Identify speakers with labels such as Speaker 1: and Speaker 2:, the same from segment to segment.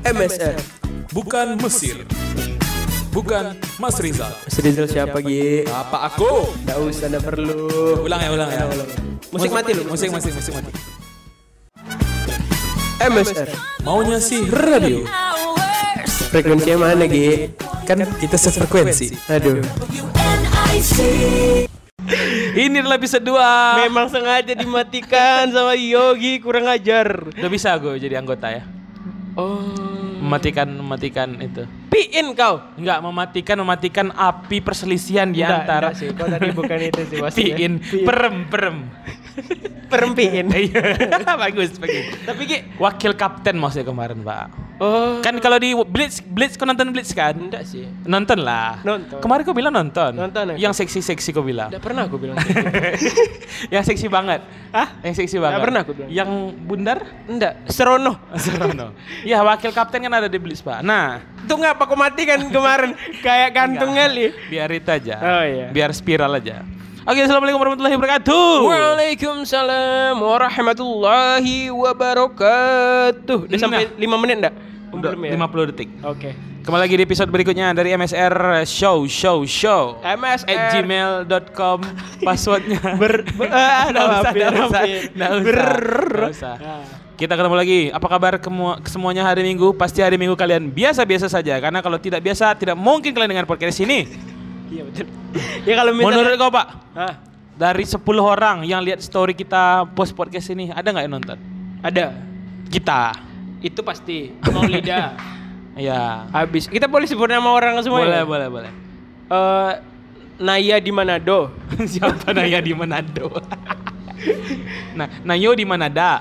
Speaker 1: MSR.
Speaker 2: Bukan Mesir. Bukan Mas Rizal.
Speaker 1: Mas Rizal siapa Gi?
Speaker 2: Apa aku?
Speaker 1: Gak usah, gak perlu.
Speaker 2: Ulang ya, ulang ya.
Speaker 1: Musik mati lu.
Speaker 2: Musik, musik, musik mati.
Speaker 1: MSR.
Speaker 2: Maunya sih radio.
Speaker 1: Frekuensinya mana Gi?
Speaker 2: Kan kita sefrekuensi.
Speaker 1: Aduh.
Speaker 2: Ini adalah episode 2.
Speaker 1: Memang sengaja dimatikan sama Yogi kurang ajar.
Speaker 2: Udah bisa gue jadi anggota ya.
Speaker 1: Oh.
Speaker 2: Mematikan mematikan itu.
Speaker 1: Piin kau.
Speaker 2: Enggak mematikan mematikan api perselisihan di
Speaker 1: Enggak,
Speaker 2: antara
Speaker 1: enggak sih. Kau tadi bukan itu sih maksudnya.
Speaker 2: piin, perem, perem.
Speaker 1: Perempiin.
Speaker 2: Iya. bagus, bagus.
Speaker 1: Tapi Gi.
Speaker 2: Wakil kapten maksudnya kemarin, Pak.
Speaker 1: Oh.
Speaker 2: Kan kalau di Blitz, Blitz kau nonton Blitz kan?
Speaker 1: Enggak sih.
Speaker 2: Nonton lah.
Speaker 1: Nonton.
Speaker 2: Kemarin kau bilang nonton.
Speaker 1: Nonton aku.
Speaker 2: Yang seksi-seksi kau bilang.
Speaker 1: Enggak pernah aku bilang.
Speaker 2: yang seksi banget.
Speaker 1: Hah?
Speaker 2: Yang seksi banget.
Speaker 1: pernah aku bilang.
Speaker 2: Yang bundar?
Speaker 1: Enggak. Serono.
Speaker 2: Serono. Ya wakil kapten kan ada di Blitz, Pak. Nah,
Speaker 1: Itu ngapa kau mati kan kemarin kayak gantung kali.
Speaker 2: biar itu aja.
Speaker 1: Oh, iya.
Speaker 2: Biar spiral aja. Oke, assalamualaikum warahmatullahi wabarakatuh.
Speaker 1: Waalaikumsalam warahmatullahi wabarakatuh. Udah sampai 5 menit enggak?
Speaker 2: Udah
Speaker 1: Belum ya?
Speaker 2: 50 detik.
Speaker 1: Oke.
Speaker 2: Kembali lagi di episode berikutnya dari MSR Show Show Show.
Speaker 1: MSR.
Speaker 2: at gmail.com passwordnya
Speaker 1: Ber, ber ah,
Speaker 2: Nggak usah,
Speaker 1: hampir,
Speaker 2: nggak usah, nggak usah,
Speaker 1: Ber-
Speaker 2: nggak usah.
Speaker 1: Ah.
Speaker 2: Kita ketemu lagi. Apa kabar kemu- semuanya hari Minggu? Pasti hari Minggu kalian biasa-biasa saja. Karena kalau tidak biasa, tidak mungkin kalian dengar podcast ini.
Speaker 1: Iya betul. ya kalau
Speaker 2: Menurut kau Pak,
Speaker 1: Hah?
Speaker 2: dari 10 orang yang lihat story kita post podcast ini, ada nggak yang nonton?
Speaker 1: ada.
Speaker 2: Kita.
Speaker 1: Itu pasti Maulida.
Speaker 2: Ya.
Speaker 1: Habis. Kita boleh sebut nama orang semua
Speaker 2: Boleh,
Speaker 1: ya?
Speaker 2: boleh, boleh.
Speaker 1: Eh, Naya di Manado.
Speaker 2: Siapa Naya di Manado? nah, Nayo di Manada.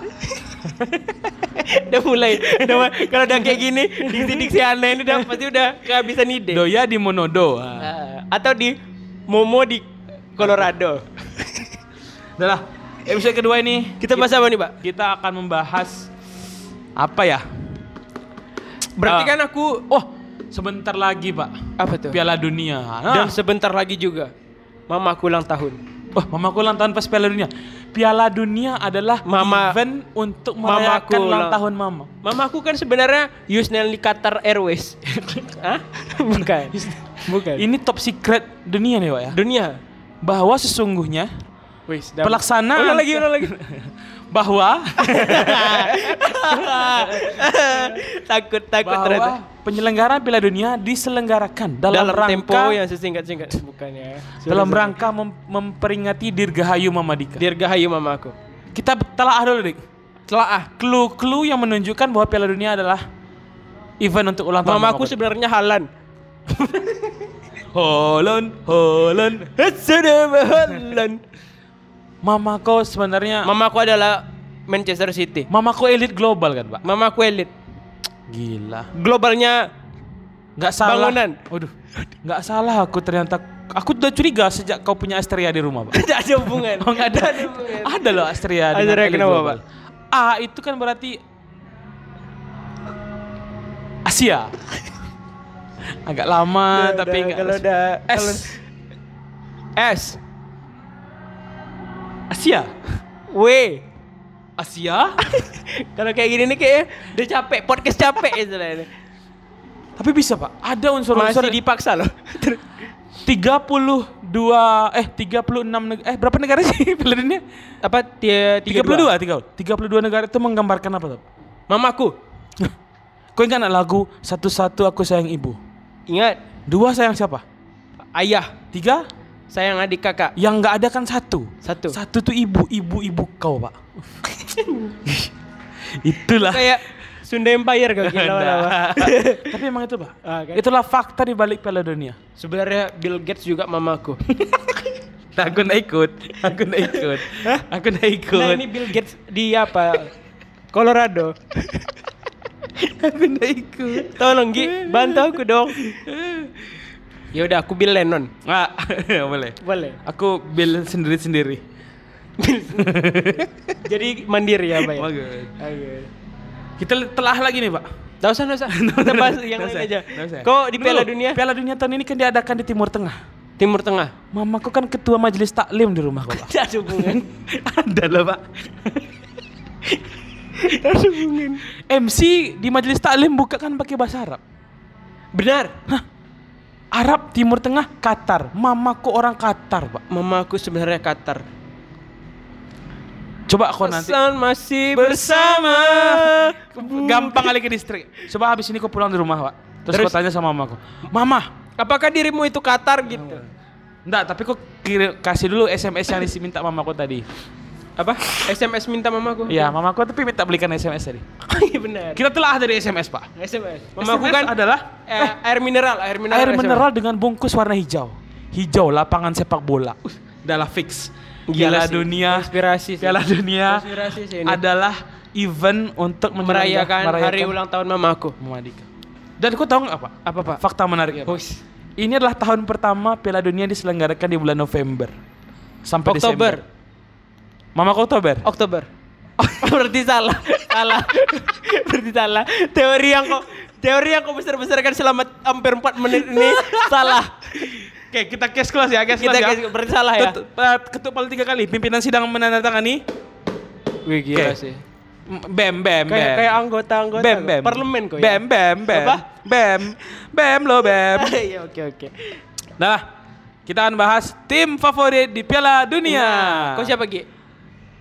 Speaker 1: udah mulai. Udah, kalau udah kayak gini, diksi-diksi aneh ini udah pasti udah kehabisan ide.
Speaker 2: Doya di Monodo. Ah.
Speaker 1: Ah, atau di Momo di Colorado.
Speaker 2: Udah lah, episode kedua ini
Speaker 1: Kita bahas apa nih, Pak?
Speaker 2: kita akan membahas apa ya?
Speaker 1: Berarti
Speaker 2: Ah.
Speaker 1: kan aku
Speaker 2: Oh, sebentar lagi pak,
Speaker 1: apa tuh?
Speaker 2: Piala Dunia.
Speaker 1: Dan
Speaker 2: Nah,
Speaker 1: sebentar lagi juga mamaku ulang tahun.
Speaker 2: oh, mamaku ulang tahun pas Piala Dunia. Piala Dunia adalah
Speaker 1: Mama-
Speaker 2: event untuk merayakan ulang
Speaker 1: ulang-
Speaker 2: tahun mama.
Speaker 1: Mamaku kan sebenarnya Yusnel di Qatar Airways. Hah? Bukan. Bukan.
Speaker 2: Ini top secret dunia nih pak ya.
Speaker 1: dunia.
Speaker 2: Bahwa sesungguhnya
Speaker 1: Wis,
Speaker 2: pelaksanaan
Speaker 1: Ulang lagi, ulang lagi.
Speaker 2: bahwa
Speaker 1: takut, takut
Speaker 2: bahwa
Speaker 1: ternyata.
Speaker 2: Penyelenggaraan Piala Dunia diselenggarakan dalam,
Speaker 1: Dalam
Speaker 2: rangka
Speaker 1: tempo yang sesingkat-singkat bukan ya.
Speaker 2: dalam rangka mem- memperingati Dirgahayu Mamadika.
Speaker 1: Dirgahayu mamaku.
Speaker 2: Kita telah dulu, Dik.
Speaker 1: Telah
Speaker 2: Clue-clue yang menunjukkan bahwa Piala Dunia adalah event untuk ulang tahun.
Speaker 1: Mamaku
Speaker 2: Mama
Speaker 1: sebenarnya Halan.
Speaker 2: Holland, Holland.
Speaker 1: Halan.
Speaker 2: Mamaku sebenarnya
Speaker 1: Mamaku adalah Manchester City.
Speaker 2: Mamaku elit global kan, Pak?
Speaker 1: Mamaku elit.
Speaker 2: Gila.
Speaker 1: Globalnya
Speaker 2: Nggak salah.
Speaker 1: Bangunan.
Speaker 2: Waduh. Nggak salah aku ternyata. Aku udah curiga sejak kau punya Astria di rumah, Pak.
Speaker 1: tidak ada hubungan.
Speaker 2: Oh, nggak ada.
Speaker 1: hubungan.
Speaker 2: Ada loh Astria. dengan
Speaker 1: Astria kenapa,
Speaker 2: global. A itu kan berarti Asia. Agak lama
Speaker 1: Udah,
Speaker 2: tapi
Speaker 1: udah,
Speaker 2: nggak
Speaker 1: kalau udah
Speaker 2: S.
Speaker 1: kalau S
Speaker 2: Asia.
Speaker 1: W
Speaker 2: Asia.
Speaker 1: kalau kayak gini nih kayak udah capek podcast capek istilahnya
Speaker 2: Tapi bisa pak, ada unsur-unsur
Speaker 1: masih dipaksa loh
Speaker 2: 32 eh 36 negara eh berapa negara sih Dunia?
Speaker 1: apa dia
Speaker 2: 32, 32. 32 negara itu menggambarkan apa tuh?
Speaker 1: mamaku
Speaker 2: Kau ingat lagu satu-satu aku sayang ibu?
Speaker 1: ingat
Speaker 2: Dua sayang siapa?
Speaker 1: ayah
Speaker 2: Tiga?
Speaker 1: sayang adik kakak
Speaker 2: Yang nggak ada kan satu.
Speaker 1: satu
Speaker 2: Satu tuh ibu, ibu-ibu kau pak. Itulah.
Speaker 1: kayak Sunda Empire kau kira
Speaker 2: Nah.
Speaker 1: apa
Speaker 2: Tapi emang itu pak.
Speaker 1: Ah, kan?
Speaker 2: Itulah fakta di balik Piala Dunia.
Speaker 1: sebenarnya Bill Gates juga mamaku
Speaker 2: Aku nggak ikut. Aku nggak ikut. Aku nggak ikut.
Speaker 1: nah ini Bill Gates di apa Colorado
Speaker 2: Aku nggak ikut.
Speaker 1: tolong Gi bantu aku dong ya udah aku Bill Lennon
Speaker 2: Ah, boleh.
Speaker 1: boleh
Speaker 2: Aku bill sendiri-sendiri.
Speaker 1: jadi mandiri ya pak ya
Speaker 2: Bagus.
Speaker 1: Oke.
Speaker 2: Kita telah lagi nih, Pak.
Speaker 1: Nggak usah, nggak usah. Kita bahas yang lain aja. Kok di Piala Dunia?
Speaker 2: Piala Dunia tahun ini kan diadakan di Timur Tengah.
Speaker 1: Timur Tengah.
Speaker 2: Mamaku kan ketua majelis taklim di rumahku, Pak.
Speaker 1: Tidak ada hubungan.
Speaker 2: Ada loh, Pak. MC di majelis taklim buka kan pakai bahasa Arab.
Speaker 1: Benar.
Speaker 2: Arab Timur Tengah Qatar. Mamaku orang Qatar, Pak.
Speaker 1: Mamaku sebenarnya Qatar.
Speaker 2: Coba kau nanti
Speaker 1: Pesan masih bersama.
Speaker 2: gampang kali ke distrik. Coba habis ini kau pulang di rumah, Pak. Terus,
Speaker 1: Terus?
Speaker 2: kau tanya sama mamaku. Mama,
Speaker 1: Apakah dirimu itu Qatar gitu?
Speaker 2: enggak, tapi kirim, kasih dulu SMS yang diminta mamaku tadi.
Speaker 1: Apa? SMS minta mamaku.
Speaker 2: Iya, mamaku tapi minta belikan SMS tadi.
Speaker 1: Iya benar.
Speaker 2: Kita telah dari SMS, Pak.
Speaker 1: SMS. Mamaku
Speaker 2: SMS
Speaker 1: kan
Speaker 2: adalah
Speaker 1: eh, air mineral, air mineral.
Speaker 2: air
Speaker 1: SMS.
Speaker 2: mineral dengan bungkus warna hijau. Hijau lapangan sepak bola. Uh, Adalah fix.
Speaker 1: Gila
Speaker 2: Piala dunia.
Speaker 1: Inspirasi sih.
Speaker 2: Piala dunia
Speaker 1: Inspirasi sih ini.
Speaker 2: adalah event untuk
Speaker 1: merayakan, hari ulang tahun mamaku.
Speaker 2: Mama Dika. Dan kau tahu nggak apa?
Speaker 1: Apa, Pak?
Speaker 2: Fakta menariknya. Pak. Ini adalah tahun pertama Piala Dunia diselenggarakan di bulan November sampai
Speaker 1: Oktober.
Speaker 2: Desember. Mama kau Oktober?
Speaker 1: Oktober. Berarti salah. salah. Berarti salah. Teori yang kok teori yang kau besar-besarkan selama hampir 4 menit ini salah.
Speaker 2: Oke, kita case close ya, case
Speaker 1: Kita
Speaker 2: close ya.
Speaker 1: guys, berarti salah ya.
Speaker 2: Ketuk, ketuk paling tiga kali. Pimpinan sidang menandatangani.
Speaker 1: Wih gila
Speaker 2: Oke.
Speaker 1: sih.
Speaker 2: Bem, bem,
Speaker 1: Kayak
Speaker 2: bem.
Speaker 1: kayak anggota-anggota
Speaker 2: bem, bem.
Speaker 1: parlemen kok.
Speaker 2: Bem, bem, bem.
Speaker 1: Apa?
Speaker 2: Bem, bem lo bem.
Speaker 1: Iya oke oke.
Speaker 2: Nah, kita akan bahas tim favorit di Piala Dunia.
Speaker 1: Nah, kau siapa Gi?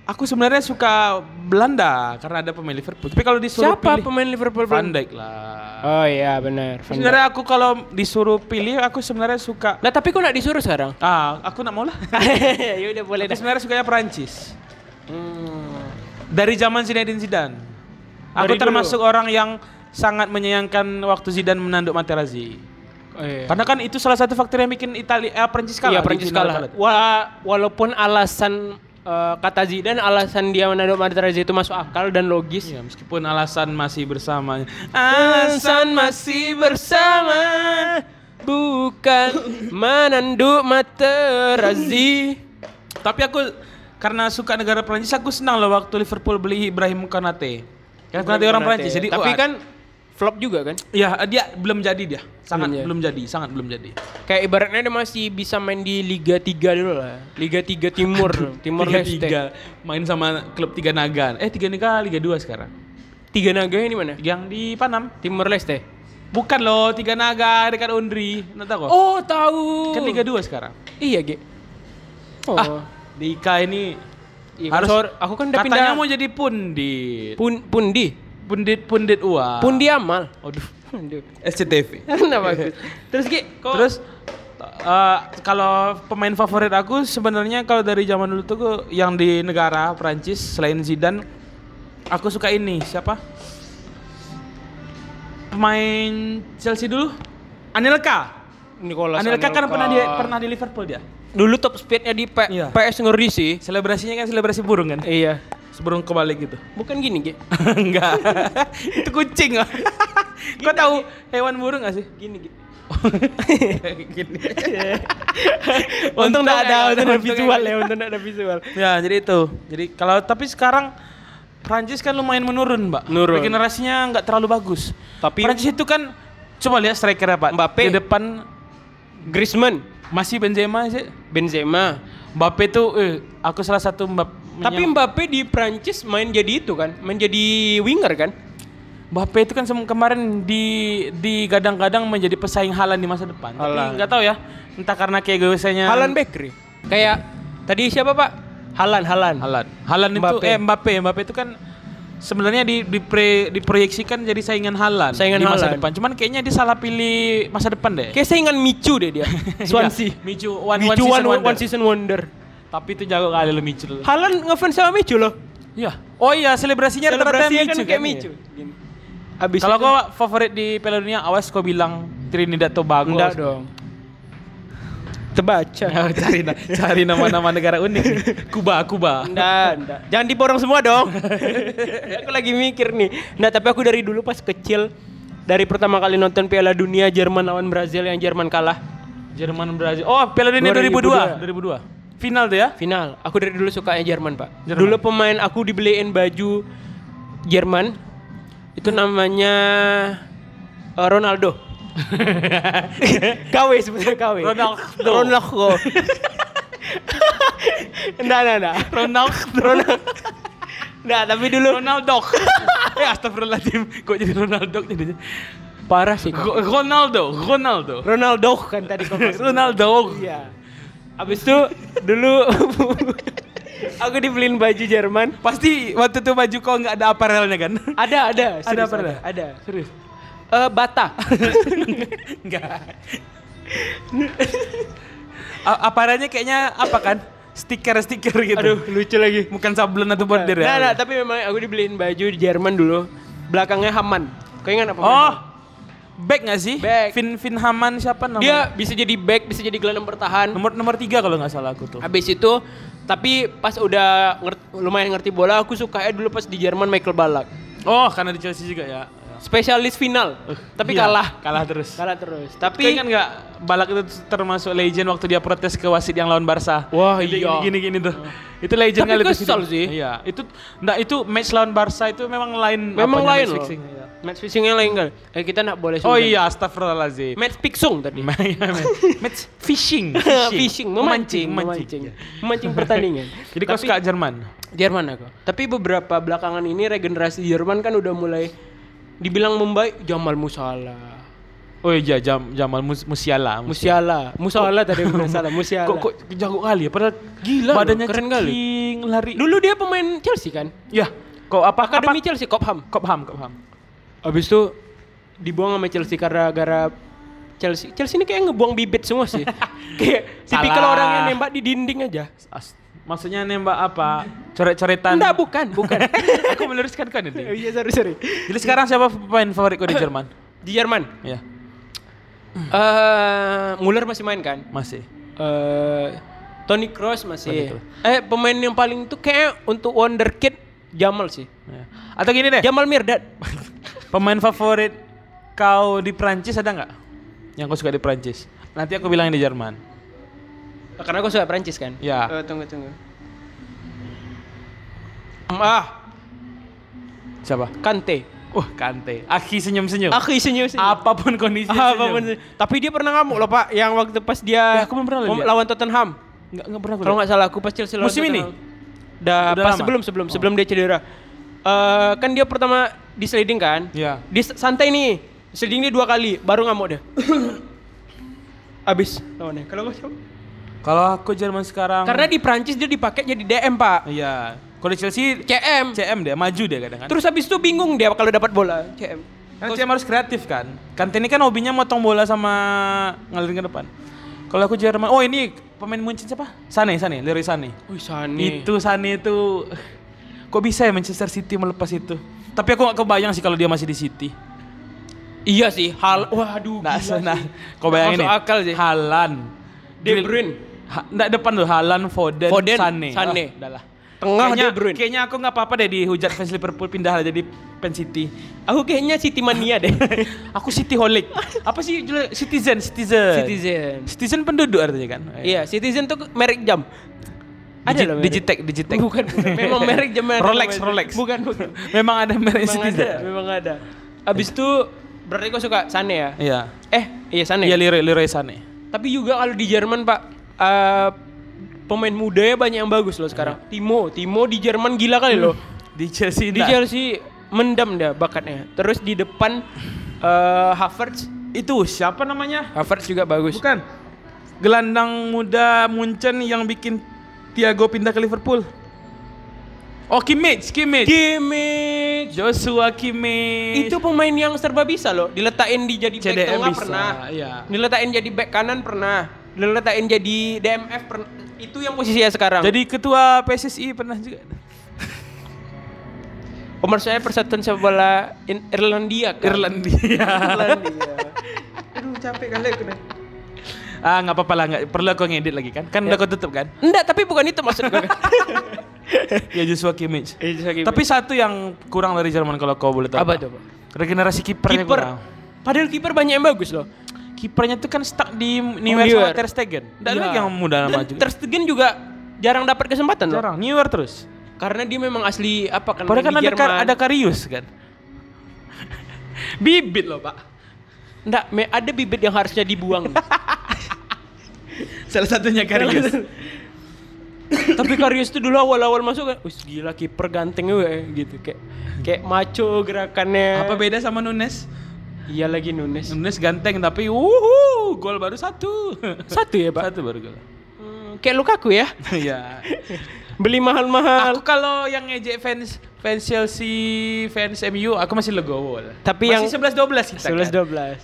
Speaker 2: Aku sebenarnya suka Belanda karena ada pemain Liverpool. Tapi kalau disuruh
Speaker 1: Siapa
Speaker 2: pilih
Speaker 1: pemain Liverpool?
Speaker 2: Van Dijk lah.
Speaker 1: Oh iya benar.
Speaker 2: Sebenarnya aku kalau disuruh pilih aku sebenarnya suka
Speaker 1: Lah tapi kok nak disuruh sekarang?
Speaker 2: ah aku nak mau lah.
Speaker 1: ya udah boleh
Speaker 2: Aku
Speaker 1: dah.
Speaker 2: sebenarnya sukanya Perancis.
Speaker 1: Hmm.
Speaker 2: Dari zaman Zinedine Zidane. Aku
Speaker 1: Dari dulu.
Speaker 2: termasuk orang yang sangat menyayangkan waktu Zidane menanduk Materazzi.
Speaker 1: Oh, iya.
Speaker 2: Karena kan itu salah satu faktor yang bikin Italia eh, Perancis kalah.
Speaker 1: Iya Prancis kalah. Wa- walaupun alasan eh, kata Zidane alasan dia menanduk Materazzi itu masuk akal dan logis.
Speaker 2: Iya, meskipun alasan masih bersama.
Speaker 1: Alasan masih bersama bukan menanduk Materazzi.
Speaker 2: Tapi aku karena suka negara Perancis aku senang loh waktu Liverpool beli Ibrahim Konate. Kan Konate orang Perancis jadi
Speaker 1: tapi kan flop juga kan?
Speaker 2: Iya, dia belum jadi dia. Sangat
Speaker 1: Belum jadi.
Speaker 2: belum jadi, sangat belum jadi.
Speaker 1: Kayak ibaratnya dia masih bisa main di Liga 3 dulu lah. Liga 3 Timur, Timur
Speaker 2: Liga
Speaker 1: Leste.
Speaker 2: tiga main sama klub Tiga Naga. Eh Tiga Naga Liga 2 sekarang.
Speaker 1: Tiga naga ini mana?
Speaker 2: Yang di Panam.
Speaker 1: Timur Leste.
Speaker 2: Bukan loh, Tiga Naga dekat Undri. Nggak tahu kok?
Speaker 1: Oh, tahu.
Speaker 2: Kan Liga 2 sekarang.
Speaker 1: Iya, Ge. Oh.
Speaker 2: Ah, di IKA ini
Speaker 1: Iya,
Speaker 2: harus
Speaker 1: aku kan udah
Speaker 2: katanya
Speaker 1: pindah
Speaker 2: mau jadi pundit.
Speaker 1: pun pundi.
Speaker 2: Pundit pundit uang.
Speaker 1: Pundi amal.
Speaker 2: Aduh.
Speaker 1: Aduh.
Speaker 2: SCTV.
Speaker 1: Nah, bagus. Terus Ki, kok
Speaker 2: Terus eh, kalau pemain favorit aku sebenarnya kalau dari zaman dulu tuh yang di negara Prancis selain Zidane aku suka ini siapa? Pemain Chelsea dulu Anelka.
Speaker 1: Nicolas
Speaker 2: Anelka kan
Speaker 1: Anelka.
Speaker 2: pernah di pernah di Liverpool dia.
Speaker 1: dulu top speednya di P-
Speaker 2: Iya.
Speaker 1: PS ngeri sih.
Speaker 2: Selebrasinya kan selebrasi burung kan?
Speaker 1: Iya.
Speaker 2: Seburung kebalik gitu.
Speaker 1: Bukan gini, Ge.
Speaker 2: Enggak. Itu kucing. Kau tahu hewan burung gak sih?
Speaker 1: Gini, Ge.
Speaker 2: Gini.
Speaker 1: Untung enggak ada, untung ada visual ya, untung enggak ada visual.
Speaker 2: Ya, jadi itu. Jadi kalau tapi sekarang Prancis kan lumayan menurun, Mbak.
Speaker 1: Menurun.
Speaker 2: Regenerasinya nggak terlalu bagus.
Speaker 1: Tapi-
Speaker 2: Prancis itu kan coba lihat strikernya, Pak.
Speaker 1: Mbappe.
Speaker 2: Di depan
Speaker 1: Griezmann,
Speaker 2: masih Benzema sih.
Speaker 1: Benzema.
Speaker 2: Mbappe tuh eh aku salah satu
Speaker 1: Tapi Mbappe di Prancis main jadi itu kan, main jadi winger kan?
Speaker 2: Mbappe itu kan kemarin di di gadang-gadang menjadi pesaing Halan di masa depan. Tapi
Speaker 1: Haaland.
Speaker 2: nggak tahu ya. Entah karena kayak egoisnya
Speaker 1: Halan Bakery. Kayak tadi siapa Pak? Halan, Halan.
Speaker 2: Halan. Halan itu
Speaker 1: Mbappe.
Speaker 2: eh Mbappe, Mbappe itu kan sebenarnya di dipre- diproyeksikan jadi saingan Halan
Speaker 1: Saingan
Speaker 2: di masa
Speaker 1: Haaland.
Speaker 2: depan. Cuman kayaknya dia salah pilih masa depan deh.
Speaker 1: Kayak saingan Michu deh dia. Swansea.
Speaker 2: Iya, Michu one,
Speaker 1: Michu
Speaker 2: one,
Speaker 1: one,
Speaker 2: season
Speaker 1: one,
Speaker 2: wonder.
Speaker 1: season wonder.
Speaker 2: Tapi itu jago kali lo Michu. lo.
Speaker 1: Halan ngefans sama Michu loh.
Speaker 2: Iya. Oh iya, selebrasinya rata-rata Michu
Speaker 1: kan kayak? Michu. Gini. Abis
Speaker 2: Kalau kau favorit di Piala Dunia, awas kau bilang Trinidad Tobago.
Speaker 1: enggak dong. Terbaca.
Speaker 2: Ya, cari na- cari nama-nama negara unik. nih. Kuba, Kuba.
Speaker 1: Enggak, enggak. Jangan diborong semua dong. aku lagi mikir nih. Nah, tapi aku dari dulu pas kecil dari pertama kali nonton Piala Dunia Jerman lawan Brazil yang Jerman kalah
Speaker 2: Jerman Brazil. Oh, Piala Dunia 2002.
Speaker 1: 2002.
Speaker 2: 2002. Final tuh ya?
Speaker 1: final. Aku dari dulu sukanya Jerman, Pak.
Speaker 2: Jerman.
Speaker 1: Dulu pemain aku dibeliin baju Jerman. Itu namanya eh, Ronaldo. KW sebenarnya KW.
Speaker 2: Ronaldo.
Speaker 1: Nah, tapi dulu
Speaker 2: Ronaldo. eh astagfirullahaladzim. Kok jadi Ronaldo jadinya?
Speaker 1: parah sih.
Speaker 2: Ronaldo, Ronaldo.
Speaker 1: Ronaldo kan tadi kok.
Speaker 2: Ronaldo.
Speaker 1: Iya. Abis itu dulu aku dibeliin baju Jerman.
Speaker 2: Pasti waktu itu baju kau nggak ada aparelnya kan?
Speaker 1: Ada, ada.
Speaker 2: Ada
Speaker 1: serius, ada?
Speaker 2: ada?
Speaker 1: Ada.
Speaker 2: Serius?
Speaker 1: Eh, bata.
Speaker 2: Enggak. Aparelnya kayaknya apa kan? Stiker-stiker gitu.
Speaker 1: Aduh, lucu lagi.
Speaker 2: Bukan sablon atau bordir ya?
Speaker 1: Nah, nah, tapi memang aku dibeliin baju di Jerman dulu. Belakangnya Haman. Kau ingat apa?
Speaker 2: Oh, back nggak sih?
Speaker 1: Back.
Speaker 2: Vin Vin Haman siapa namanya?
Speaker 1: Dia bisa jadi back, bisa jadi gelandang bertahan.
Speaker 2: nomor nomor tiga kalau nggak salah aku tuh.
Speaker 1: Habis itu tapi pas udah ngerti, lumayan ngerti bola aku sukanya dulu pas di Jerman Michael Ballack.
Speaker 2: Oh, karena di Chelsea juga ya.
Speaker 1: Spesialis final. tapi
Speaker 2: Iya,
Speaker 1: kalah.
Speaker 2: Kalah terus.
Speaker 1: Kalah terus.
Speaker 2: Tapi kan nggak Balak itu termasuk legend waktu dia protes ke wasit yang lawan Barca.
Speaker 1: Wah,
Speaker 2: Jadi
Speaker 1: iya.
Speaker 2: Gini gini tuh. Itu legend
Speaker 1: Tapi
Speaker 2: kali itu
Speaker 1: kesel sih.
Speaker 2: Iya. Itu enggak itu match lawan Barca itu memang lain
Speaker 1: memang lain loh.
Speaker 2: fixing.
Speaker 1: Match fixingnya lain kan. Eh kita nak boleh
Speaker 2: Oh iya, astagfirullahaladzim.
Speaker 1: Match fixung tadi.
Speaker 2: match fishing.
Speaker 1: Fishing, memancing, memancing, memancing pertandingan.
Speaker 2: Jadi kau suka Jerman?
Speaker 1: Jerman aku. Tapi beberapa belakangan ini regenerasi Jerman kan udah mulai dibilang membaik Jamal Musiala.
Speaker 2: Oh iya, Jam, Jamal Mus Musiala.
Speaker 1: Musiala, Musiala tadi bilang salah, Musiala.
Speaker 2: Kok, kok jago kali ya? Padahal
Speaker 1: Gila
Speaker 2: badannya
Speaker 1: loh, keren kali.
Speaker 2: lari.
Speaker 1: Dulu dia pemain Chelsea kan?
Speaker 2: Ya, kok apa?
Speaker 1: Akademi
Speaker 2: apa?
Speaker 1: Chelsea, Cobham.
Speaker 2: Cobham, Cobham.
Speaker 1: Abis itu dibuang sama Chelsea karena gara Chelsea. Chelsea ini kayak ngebuang bibit semua sih. kayak tipikal
Speaker 2: Salah.
Speaker 1: orang yang nembak di dinding aja.
Speaker 2: As- Maksudnya nembak apa? Coret-coretan.
Speaker 1: Enggak, bukan, bukan.
Speaker 2: Aku meluruskan kan
Speaker 1: Oh
Speaker 2: ini.
Speaker 1: iya, sorry, sorry.
Speaker 2: Jadi sekarang siapa pemain favorit kau di Jerman?
Speaker 1: Di Jerman,
Speaker 2: Ya,
Speaker 1: eh Muller masih main kan?
Speaker 2: masih.
Speaker 1: eh Toni Kroos masih.
Speaker 2: Kroos.
Speaker 1: Eh pemain yang paling itu kayak untuk wonderkid Jamal sih.
Speaker 2: Ya. Atau gini deh,
Speaker 1: Jamal Mirdad.
Speaker 2: pemain favorit kau di Prancis ada nggak? Yang kau suka di Prancis? Nanti aku bilangin di Jerman.
Speaker 1: Karena aku suka Prancis kan.
Speaker 2: Ya.
Speaker 1: Eh, tunggu tunggu. Ah,
Speaker 2: Siapa?
Speaker 1: Kante.
Speaker 2: Wah, Kante. Aki senyum-senyum.
Speaker 1: Aku senyum senyum.
Speaker 2: Apa pun kondisi
Speaker 1: Ah,
Speaker 2: senyum.
Speaker 1: apa pun. Tapi dia pernah ngamuk loh pak, yang waktu pas dia
Speaker 2: Ya, aku belum pernah lihat.
Speaker 1: lawan Tottenham.
Speaker 2: Nggak, nggak pernah aku
Speaker 1: Kalau nggak salah aku pas Chelsea lawan
Speaker 2: Musim ini?
Speaker 1: Dah
Speaker 2: Udah
Speaker 1: pas
Speaker 2: lama?
Speaker 1: sebelum sebelum sebelum dia cedera. Eh kan dia pertama di sliding kan?
Speaker 2: Iya.
Speaker 1: Di santai nih. Sliding dia dua kali, baru ngamuk dia. Abis lawannya. Kalau gue?
Speaker 2: Kalau aku Jerman sekarang
Speaker 1: Karena di Prancis dia dipakai jadi DM pak.
Speaker 2: Iya. Kalau di Chelsea
Speaker 1: CM.
Speaker 2: CM dia maju dia kadang kan.
Speaker 1: Terus habis itu bingung dia kalau dapat bola. CM.
Speaker 2: Kan CM harus kreatif kan. Kante ini kan hobinya motong bola sama ngalirin ke depan. Kalau aku Jerman, oh ini pemain Munchen siapa? Sane, Sane, Leroy Sane.
Speaker 1: Wih Sani.
Speaker 2: Itu Sane itu kok bisa ya Manchester City melepas itu? Tapi aku gak kebayang sih kalau dia masih di City.
Speaker 1: Iya sih. Hal. Waduh.
Speaker 2: Nah,
Speaker 1: gila
Speaker 2: nah,
Speaker 1: sih.
Speaker 2: kau bayangin
Speaker 1: Masuk
Speaker 2: nih.
Speaker 1: akal sih.
Speaker 2: Halan.
Speaker 1: De Bruyne.
Speaker 2: Ha, nggak depan tuh Halan, Foden,
Speaker 1: Foden,
Speaker 2: Sane.
Speaker 1: Sane.
Speaker 2: Ah, udah lah.
Speaker 1: Tengah
Speaker 2: kayaknya,
Speaker 1: De Bruyne.
Speaker 2: Kayaknya aku nggak apa-apa deh dihujat fans Liverpool pindah jadi fan City.
Speaker 1: Aku kayaknya City mania deh.
Speaker 2: Aku City holic. Apa sih judulnya? Citizen, citizen.
Speaker 1: Citizen.
Speaker 2: Citizen penduduk artinya kan?
Speaker 1: Iya, Citizen tuh merek jam. Ada
Speaker 2: Digi-
Speaker 1: loh.
Speaker 2: Digitech, Digitech.
Speaker 1: Bukan, bukan. Memang merek jam merek
Speaker 2: Rolex. Rolex.
Speaker 1: Bukan, bukan.
Speaker 2: Memang ada merek
Speaker 1: Memang ada, memang ada. Abis itu berarti kau suka Sane ya?
Speaker 2: Iya.
Speaker 1: Eh, iya Sane.
Speaker 2: Iya Leroy, Leroy Sané.
Speaker 1: Tapi juga kalau di Jerman, Pak, eh, pemain mudanya banyak yang bagus loh sekarang. Timo, Timo di Jerman gila kali loh.
Speaker 2: Di Chelsea
Speaker 1: Di. Chelsea mendam dia bakatnya. Terus di depan eh Havertz,
Speaker 2: Itu siapa namanya?
Speaker 1: Havertz juga bagus.
Speaker 2: Bukan. Gelandang muda Munchen yang bikin Thiago pindah ke Liverpool. Oh Kimmich, Kimmich.
Speaker 1: Kimmich.
Speaker 2: Joshua Kimmich.
Speaker 1: Itu pemain yang serba bisa loh. Diletakin di jadi back
Speaker 2: CDM
Speaker 1: tengah
Speaker 2: bisa,
Speaker 1: pernah.
Speaker 2: iya.
Speaker 1: Diletakin jadi back kanan pernah. Diletakin jadi DMF pernah. Itu yang posisinya sekarang.
Speaker 2: Jadi ketua PSSI pernah juga.
Speaker 1: pemersatu persatuan sepak bola Irlandia kan?
Speaker 2: Irlandia.
Speaker 1: Irlandia. Aduh capek kali aku nih.
Speaker 2: Ah nggak apa-apa lah, nggak perlu aku ngedit lagi kan? Kan udah kau tutup kan?
Speaker 1: Enggak, tapi bukan itu maksud gue.
Speaker 2: ya Joshua Kimmich.
Speaker 1: Tapi
Speaker 2: Tapi satu yang kurang dari Jerman kalau kau boleh tahu.
Speaker 1: apa tuh?
Speaker 2: Regenerasi kipernya
Speaker 1: Kiper.
Speaker 2: kurang.
Speaker 1: Padahal kiper banyak yang bagus loh.
Speaker 2: Kipernya tuh kan stuck di Neuer
Speaker 1: Neuer.
Speaker 2: sama Ter Stegen. Ada
Speaker 1: Iya.
Speaker 2: lagi yang muda
Speaker 1: Dan
Speaker 2: maju.
Speaker 1: Ter Stegen juga jarang dapat kesempatan loh.
Speaker 2: Jarang. Neuer terus.
Speaker 1: Karena dia memang asli apa kan
Speaker 2: Padahal kan ada. Kar- ada Karius kan. Bibit loh pak.
Speaker 1: Enggak, me- ada bibit yang harusnya dibuang.
Speaker 2: Salah satunya Karius.
Speaker 1: Tapi Karius tuh dulu awal-awal masuk kan, wih gila kiper ganteng gue gitu kayak kayak maco gerakannya.
Speaker 2: Apa beda sama Nunes?
Speaker 1: Iya lagi Nunes.
Speaker 2: Nunes ganteng tapi wuhu, gol baru satu.
Speaker 1: Satu ya, Pak.
Speaker 2: Satu baru gol.
Speaker 1: Hmm, kayak Lukaku ya.
Speaker 2: Iya.
Speaker 1: Beli mahal-mahal.
Speaker 2: Aku kalau yang ngejek fans fans Chelsea, fans MU, aku masih legowo lah.
Speaker 1: Tapi
Speaker 2: masih
Speaker 1: yang
Speaker 2: 11 12 kita
Speaker 1: 11
Speaker 2: kan.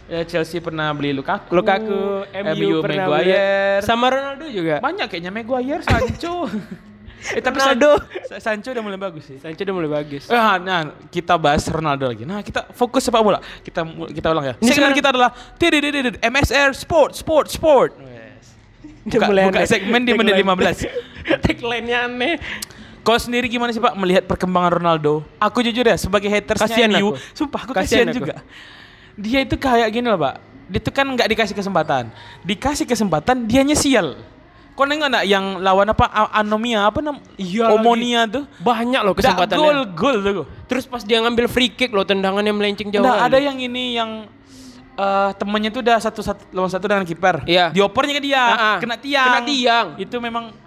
Speaker 1: 12.
Speaker 2: Ya, Chelsea pernah beli Lukaku,
Speaker 1: Lukaku, MU, pernah beli.
Speaker 2: Maguire.
Speaker 1: sama Ronaldo juga.
Speaker 2: Banyak kayaknya Maguire, Sancho. eh tapi
Speaker 1: Ronaldo.
Speaker 2: San- Sancho udah mulai bagus sih.
Speaker 1: Sancho udah mulai bagus.
Speaker 2: Ah, nah, kita bahas Ronaldo lagi. Nah, kita fokus sepak bola. Kita kita ulang ya.
Speaker 1: Ini
Speaker 2: Segmen kita adalah MSR Sport, Sport, Sport.
Speaker 1: Udah
Speaker 2: Buka, buka segmen di menit
Speaker 1: Tagline.
Speaker 2: 15.
Speaker 1: Tagline-nya aneh.
Speaker 2: Kau sendiri gimana sih Pak melihat perkembangan Ronaldo? Aku jujur ya sebagai hatersnya
Speaker 1: Kasian
Speaker 2: MU,
Speaker 1: aku.
Speaker 2: sumpah aku kasihan
Speaker 1: aku.
Speaker 2: juga. Dia itu kayak gini loh Pak. Dia itu kan nggak dikasih kesempatan. Dikasih kesempatan dianya sial. Kau nengok nggak yang lawan apa anomia apa nam?
Speaker 1: Iya
Speaker 2: Omonia tuh.
Speaker 1: Banyak loh
Speaker 2: Dak
Speaker 1: kesempatannya.
Speaker 2: gol gol tuh.
Speaker 1: Terus pas dia ngambil free kick loh tendangannya melenceng jauh.
Speaker 2: Nah, ada yang ini yang eh temennya tuh udah satu satu lawan satu dengan kiper.
Speaker 1: Iya.
Speaker 2: Diopernya ke dia,
Speaker 1: Ah, ah.
Speaker 2: kena tiang.
Speaker 1: Kena tiang.
Speaker 2: Itu memang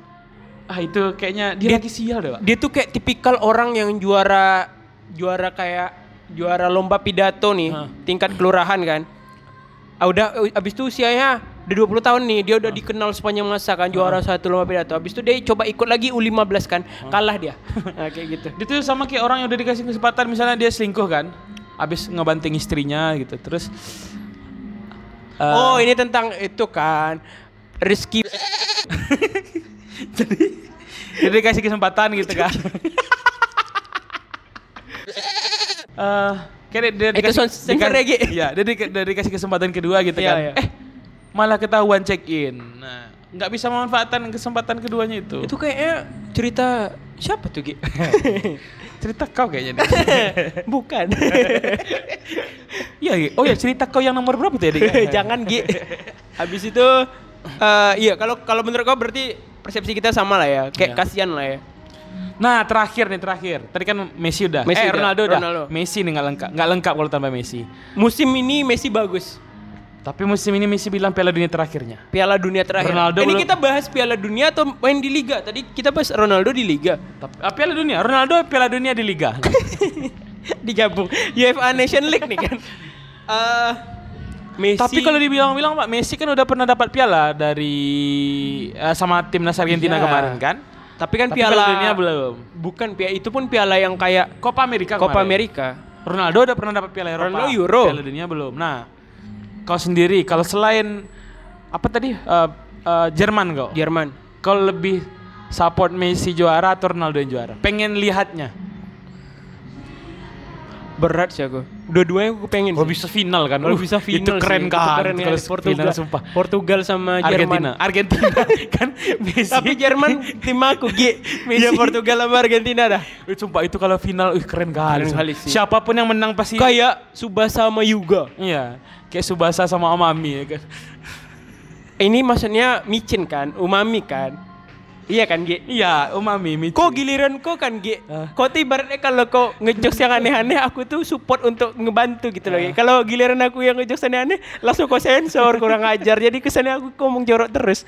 Speaker 2: ah itu kayaknya dia,
Speaker 1: Dia-
Speaker 2: lagi sial deh, Pak.
Speaker 1: Dia tuh kayak tipikal orang yang juara juara kayak juara lomba pidato nih,
Speaker 2: Hah.
Speaker 1: tingkat kelurahan kan. Ah, udah abis itu usianya udah 20 tahun nih, dia udah dikenal sepanjang masa kan juara satu lomba pidato. Abis itu dia coba ikut lagi U15 kan, kalah dia. Nah, kayak gitu.
Speaker 2: Dia tuh sama kayak orang yang udah dikasih kesempatan misalnya dia selingkuh kan. Habis ngebanting istrinya gitu. Terus eh,
Speaker 1: oh, ini tentang itu kan. Rizky
Speaker 2: dia dikasih kesempatan gitu kan. Eh, kayak dia, dia
Speaker 1: Itu
Speaker 2: dikasih,
Speaker 1: ya?
Speaker 2: Iya, dia, di- dia dikasih kesempatan kedua gitu
Speaker 1: Iya,
Speaker 2: kan.
Speaker 1: iya.
Speaker 2: Eh, malah ketahuan check in. Nah, nggak bisa memanfaatkan kesempatan keduanya itu.
Speaker 1: itu kayaknya cerita siapa tuh Ki?
Speaker 2: cerita kau kayaknya deh.
Speaker 1: Bukan.
Speaker 2: Iya, Gi. oh ya cerita kau yang nomor berapa tuh ya?
Speaker 1: Jangan Gi. Habis itu eh iya kalau kalau menurut kau berarti persepsi kita sama lah ya. Kayak
Speaker 2: Iya.
Speaker 1: kasihan lah ya.
Speaker 2: Nah terakhir nih terakhir. Tadi kan Messi udah.
Speaker 1: Messi
Speaker 2: eh
Speaker 1: udah,
Speaker 2: Ronaldo udah.
Speaker 1: Ronaldo.
Speaker 2: Messi nih nggak lengkap. Nggak lengkap kalau tanpa Messi.
Speaker 1: Musim ini Messi bagus.
Speaker 2: Tapi musim ini Messi bilang Piala Dunia terakhirnya.
Speaker 1: Piala Dunia terakhir.
Speaker 2: Ronaldo
Speaker 1: ini
Speaker 2: belum-
Speaker 1: kita bahas Piala Dunia atau main di liga? Tadi kita bahas Ronaldo di liga.
Speaker 2: Tapi ah, Piala Dunia. Ronaldo Piala Dunia di Liga.
Speaker 1: Digabung UEFA Nation League nih kan. Eh Messi
Speaker 2: Tapi kalau dibilang-bilang Pak Messi kan udah pernah dapat piala dari eh, sama timnas Argentina
Speaker 1: Iya.
Speaker 2: kemarin kan?
Speaker 1: tapi kan
Speaker 2: Tapi
Speaker 1: piala
Speaker 2: Piala Dunia belum.
Speaker 1: Bukan piala itu pun piala yang kayak
Speaker 2: Copa Amerika
Speaker 1: Copa
Speaker 2: kemarin.
Speaker 1: Amerika.
Speaker 2: Ronaldo udah pernah dapat piala Eropa.
Speaker 1: Ronaldo Euro.
Speaker 2: Piala Dunia belum. Nah, kau sendiri kalau selain apa tadi Eh, eh, Jerman kau?
Speaker 1: Jerman.
Speaker 2: Kau lebih support Messi juara atau Ronaldo yang juara? Pengen lihatnya.
Speaker 1: Berat sih aku. Dua-duanya aku pengen.
Speaker 2: Kalau bisa final kan?
Speaker 1: Kalau
Speaker 2: Uh,
Speaker 1: bisa final
Speaker 2: Itu keren
Speaker 1: sih.
Speaker 2: kan.
Speaker 1: Itu keren ya.
Speaker 2: Kalau
Speaker 1: Portugal,
Speaker 2: final sumpah.
Speaker 1: Portugal sama Jerman.
Speaker 2: Argentina. Argentina kan Messi.
Speaker 1: Tapi Jerman tim aku Gi.
Speaker 2: Messi.
Speaker 1: Ya Portugal sama Argentina dah.
Speaker 2: Eh, sumpah itu kalau final uh, keren kali.
Speaker 1: Keren kali sih.
Speaker 2: Siapa pun yang menang pasti
Speaker 1: Kayak Subasa sama Yuga.
Speaker 2: Iya, kayak Subasa sama Amami ya kan.
Speaker 1: Ini maksudnya micin kan, umami kan. Iya kan Gi?
Speaker 2: Iya, Umami Michi.
Speaker 1: Kok giliran kok kan Gi?
Speaker 2: Ah.
Speaker 1: Kok ibaratnya kalau kau ngejokes yang aneh-aneh aku tuh support untuk ngebantu gitu loh. Kalau giliran aku yang ngejokes aneh-aneh langsung kau sensor kurang ajar. Jadi kesannya aku ngomong jorok terus.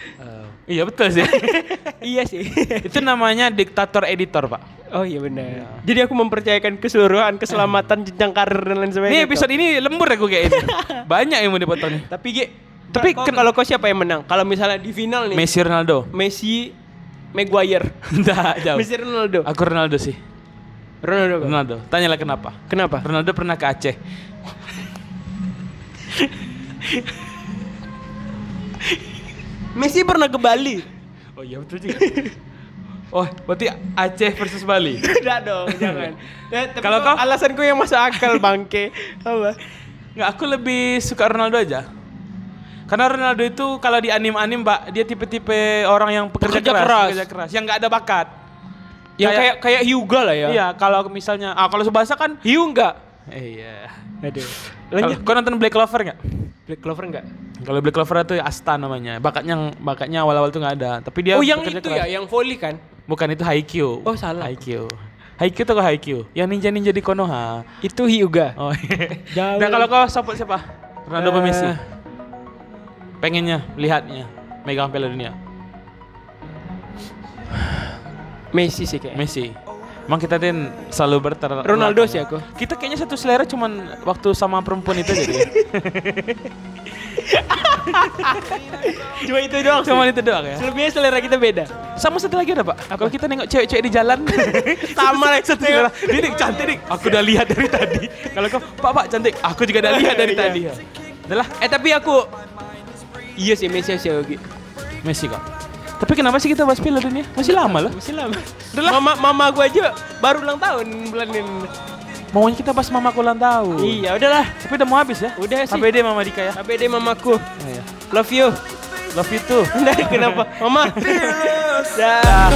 Speaker 2: Iya betul sih.
Speaker 1: iya sih.
Speaker 2: itu namanya diktator editor, Pak.
Speaker 1: Oh iya benar. Jadi aku mempercayakan keseluruhan keselamatan jenjang karir dan lain sebagainya.
Speaker 2: Ini episode ini lembur aku kayak ini. Banyak yang mau dipotong nih.
Speaker 1: Tapi Gi,
Speaker 2: Tapi
Speaker 1: kalau kau siapa yang menang? Kalau misalnya di final nih,
Speaker 2: Messi Ronaldo.
Speaker 1: Messi, Maguire,
Speaker 2: Enggak, jauh.
Speaker 1: Messi Ronaldo.
Speaker 2: Aku Ronaldo sih.
Speaker 1: Ronaldo. kan?
Speaker 2: Ronaldo. Tanyalah kenapa?
Speaker 1: Kenapa?
Speaker 2: Ronaldo pernah ke Aceh.
Speaker 1: Messi pernah ke Bali.
Speaker 2: Oh iya betul juga. Oh, berarti Aceh versus Bali.
Speaker 1: Tidak dong, jangan. Ya, tapi
Speaker 2: Kalau kau?
Speaker 1: alasanku yang masuk akal bangke. Apa?
Speaker 2: Nggak, aku lebih suka Ronaldo aja. Karena Ronaldo itu kalau di anim-anim, Mbak, dia tipe-tipe orang yang pekerja,
Speaker 1: Pekerja
Speaker 2: keras,
Speaker 1: keras.
Speaker 2: pekerja keras, yang nggak ada bakat.
Speaker 1: Yang kayak kayak Hyuga lah ya.
Speaker 2: Iya, kalau misalnya, ah kalau Subasa kan,
Speaker 1: Hiu enggak?
Speaker 2: eh, iya.
Speaker 1: Aduh. Lanjut.
Speaker 2: kau nonton Black Clover nggak?
Speaker 1: Black Clover enggak?
Speaker 2: Kalau Black Clover itu Asta namanya. Bakatnya bakatnya awal-awal tuh nggak ada, tapi dia
Speaker 1: oh, yang itu
Speaker 2: keras.
Speaker 1: ya, yang volley kan?
Speaker 2: Bukan itu Haikyuu.
Speaker 1: Oh, salah.
Speaker 2: Haikyuu. Haikyuu tuh Haikyuu. Yang ninja-ninja di Konoha.
Speaker 1: Itu Hyuga.
Speaker 2: Oh.
Speaker 1: Jauh.
Speaker 2: Dan kalau kau support siapa? Ronaldo
Speaker 1: Eh.
Speaker 2: Messi? Pengennya, lihatnya, megang Piala Dunia.
Speaker 1: Messi sih kayak.
Speaker 2: Messi. Emang kita din selalu berter.
Speaker 1: Ronaldo sih aku.
Speaker 2: Kita kayaknya satu selera cuman waktu sama perempuan itu jadi.
Speaker 1: Cuma itu doang.
Speaker 2: cuman itu doang ya.
Speaker 1: Selebihnya selera kita beda.
Speaker 2: Sama satu lagi ada pak. Kalau kita nengok cewek-cewek di jalan,
Speaker 1: Sama lah.
Speaker 2: satu selera. Nih cantik nih. Aku udah lihat dari tadi. Kalau kau, pak pak cantik. Aku juga udah lihat dari
Speaker 1: Iya.
Speaker 2: tadi. Adalah
Speaker 1: Eh tapi aku Iya sih Messi sih aku.
Speaker 2: Messi kok. Tapi kenapa sih kita bahas Piala Dunia? Masih lama loh.
Speaker 1: Masih lama.
Speaker 2: Udah lah.
Speaker 1: Mama mama gua aja baru ulang tahun bulan ini.
Speaker 2: Maunya kita bahas mama ulang tahun.
Speaker 1: Iya, udahlah.
Speaker 2: Tapi udah mau habis ya?
Speaker 1: Udah sih.
Speaker 2: HBD Mama Dika ya.
Speaker 1: HBD mamaku.
Speaker 2: Iya.
Speaker 1: Love you.
Speaker 2: Love you too.
Speaker 1: Nah, kenapa? Mama. Dah.